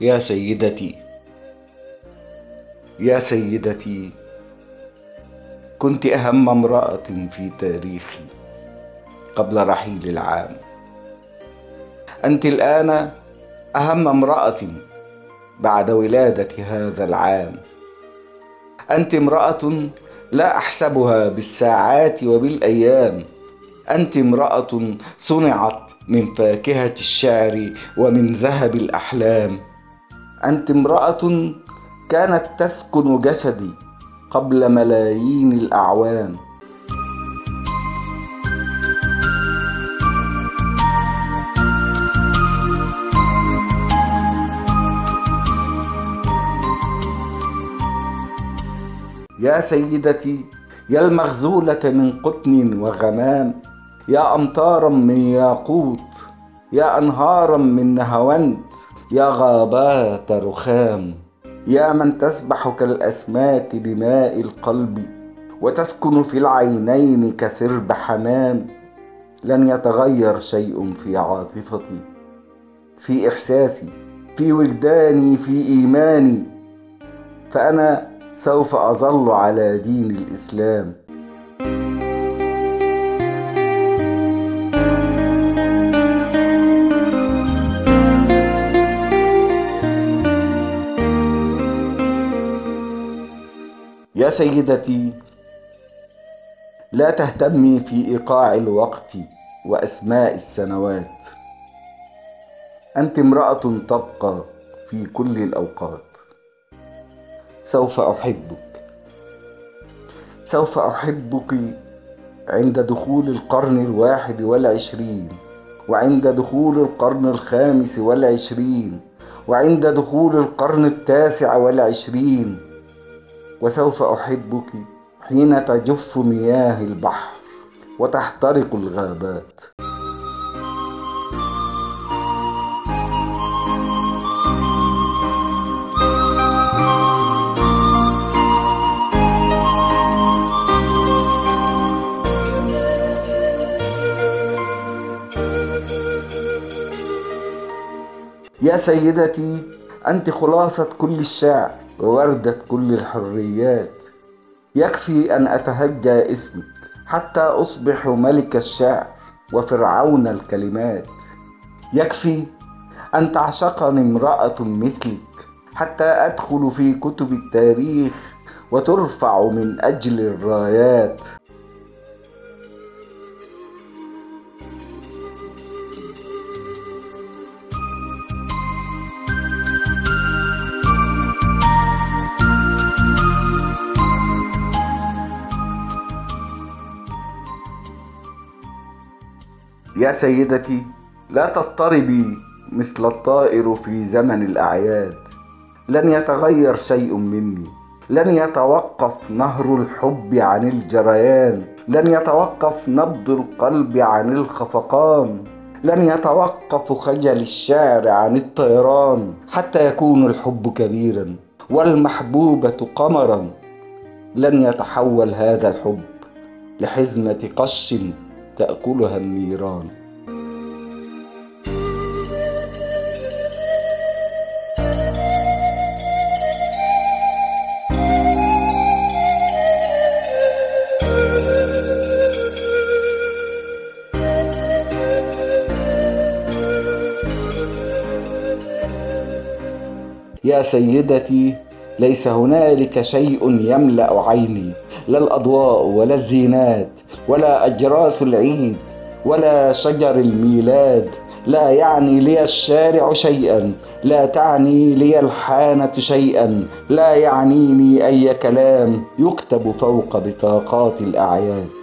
يا سيدتي يا سيدتي كنت أهم امرأة في تاريخي قبل رحيل العام. أنت الآن أهم امرأة بعد ولادة هذا العام. أنت امرأة لا أحسبها بالساعات وبالأيام. أنت امرأة صنعت من فاكهة الشعر ومن ذهب الأحلام. أنت امرأة كانت تسكن جسدي قبل ملايين الأعوام. يا سيدتي يا المغزولة من قطن وغمام يا أمطارا من ياقوت يا أنهارا من نهاوند يا غابات رخام يا من تسبح كالأسماك بماء القلب وتسكن في العينين كسرب حمام. لن يتغير شيء في عاطفتي في إحساسي في وجداني في إيماني. فأنا سوف أظل على دين الإسلام. يا سيدتي لا تهتمي في إيقاع الوقت وأسماء السنوات. أنت امرأة تبقى في كل الأوقات. سوف أحبك. سوف أحبك عند دخول القرن الواحد والعشرين وعند دخول القرن الخامس والعشرين وعند دخول القرن التاسع والعشرين. وسوف أحبك حين تجف مياه البحر وتحترق الغابات. يا سيدتي أنت خلاصة كل الشعر. وورده كل الحريات. يكفي أن أتهجى اسمك حتى أصبح ملك الشعر وفرعون الكلمات. يكفي أن تعشقني امرأة مثلك حتى أدخل في كتب التاريخ وترفع من أجل الرايات. يا سيدتي لا تضطربي مثل الطائر في زمن الأعياد. لن يتغير شيء مني. لن يتوقف نهر الحب عن الجريان. لن يتوقف نبض القلب عن الخفقان. لن يتوقف خجل الشعر عن الطيران. حتى يكون الحب كبيرا والمحبوبه قمرا. لن يتحول هذا الحب لحزمة قش تأكلها النيران. يا سيدتي ليس هنالك شيء يملأ عيني لا الأضواء ولا الزينات. ولا أجراس العيد ولا شجر الميلاد لا يعني لي الشارع شيئا لا تعني لي الحانة شيئا لا يعنيني أي كلام يكتب فوق بطاقات الأعياد.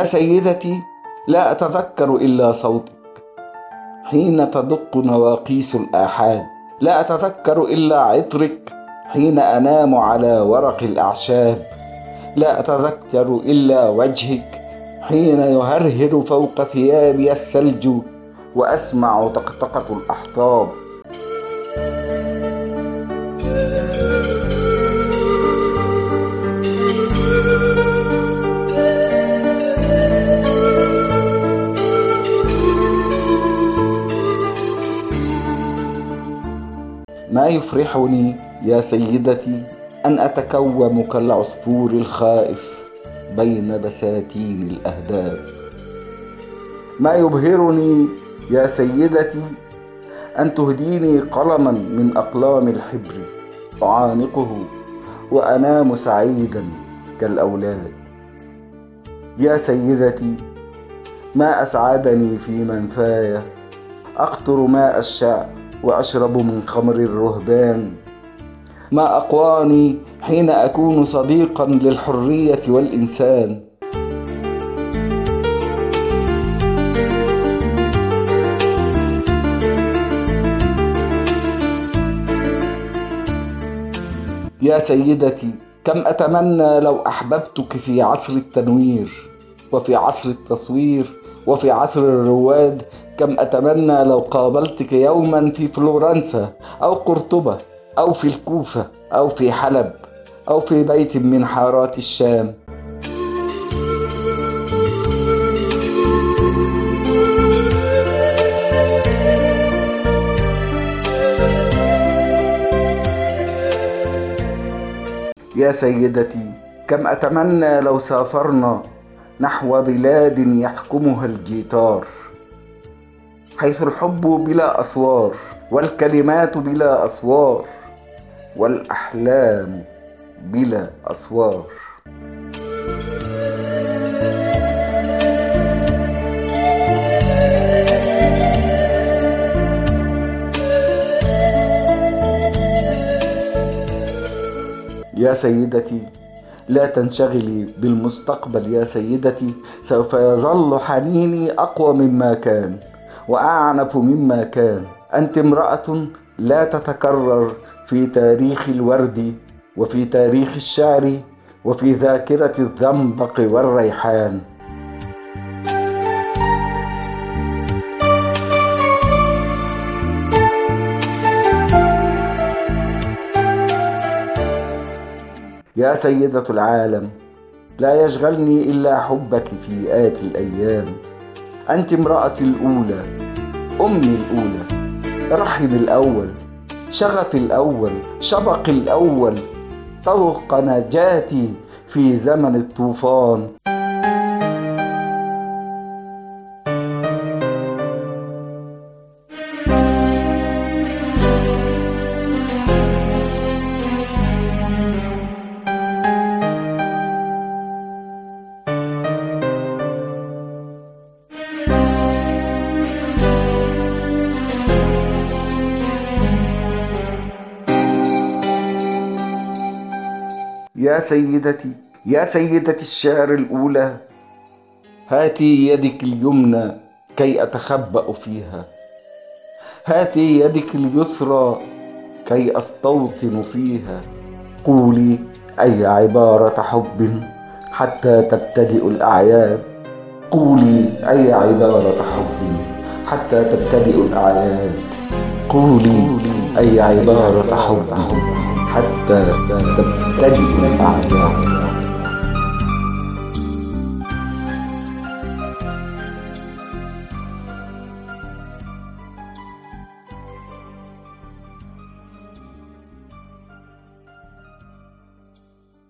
يا سيدتي لا أتذكر إلا صوتك. حين تدق نواقيس الآحاد لا أتذكر إلا عطرك. حين أنام على ورق الأعشاب لا أتذكر إلا وجهك. حين يهرهر فوق ثيابي الثلج وأسمع طقطقة الأحطاب. يفرحني يا سيدتي أن أتكوم كالعصفور الخائف بين بساتين الأهداف. ما يبهرني يا سيدتي أن تهديني قلما من أقلام الحبر أعانقه وأنام سعيدا كالأولاد. يا سيدتي ما أسعدني في منفاي أقطر ماء الشعب وأشرب من خمر الرهبان. ما أقواني حين أكون صديقا للحرية والإنسان؟ يا سيدتي كم أتمنى لو أحببتك في عصر التنوير وفي عصر التصوير وفي عصر الرواد كم أتمنى لو قابلتك يوما في فلورنسا أو قرطبة أو في الكوفة أو في حلب أو في بيت من حارات الشام. يا سيدتي كم أتمنى لو سافرنا نحو بلاد يحكمها الجيتار. حيث الحب بلا أسوار والكلمات بلا أسوار والأحلام بلا أسوار. يا سيدتي لا تنشغلي بالمستقبل يا سيدتي سوف يظل حنيني أقوى مما كان. وأعنف مما كان. أنت امرأة لا تتكرر في تاريخ الورد وفي تاريخ الشعر وفي ذاكرة الزنبق والريحان. يا سيدة العالم لا يشغلني إلا حبك في اتي الأيام. أنت امرأتي الأولى أمي الأولى رحمي الأول شغفي الأول شبقي الأول طوق نجاتي في زمن الطوفان. يا سيدتي يا سيدتي الشعر الأولى. هاتي يدك اليمنى كي أتخبأ فيها. هاتي يدك اليسرى كي أستوطن فيها. قولي أي عبارة حب حتى تبتدئ الأعياد. قولي أي عبارة حب حتى تبتدئ الأعياد. قولي أي عبارة حب حتى تبتدئ الأعياد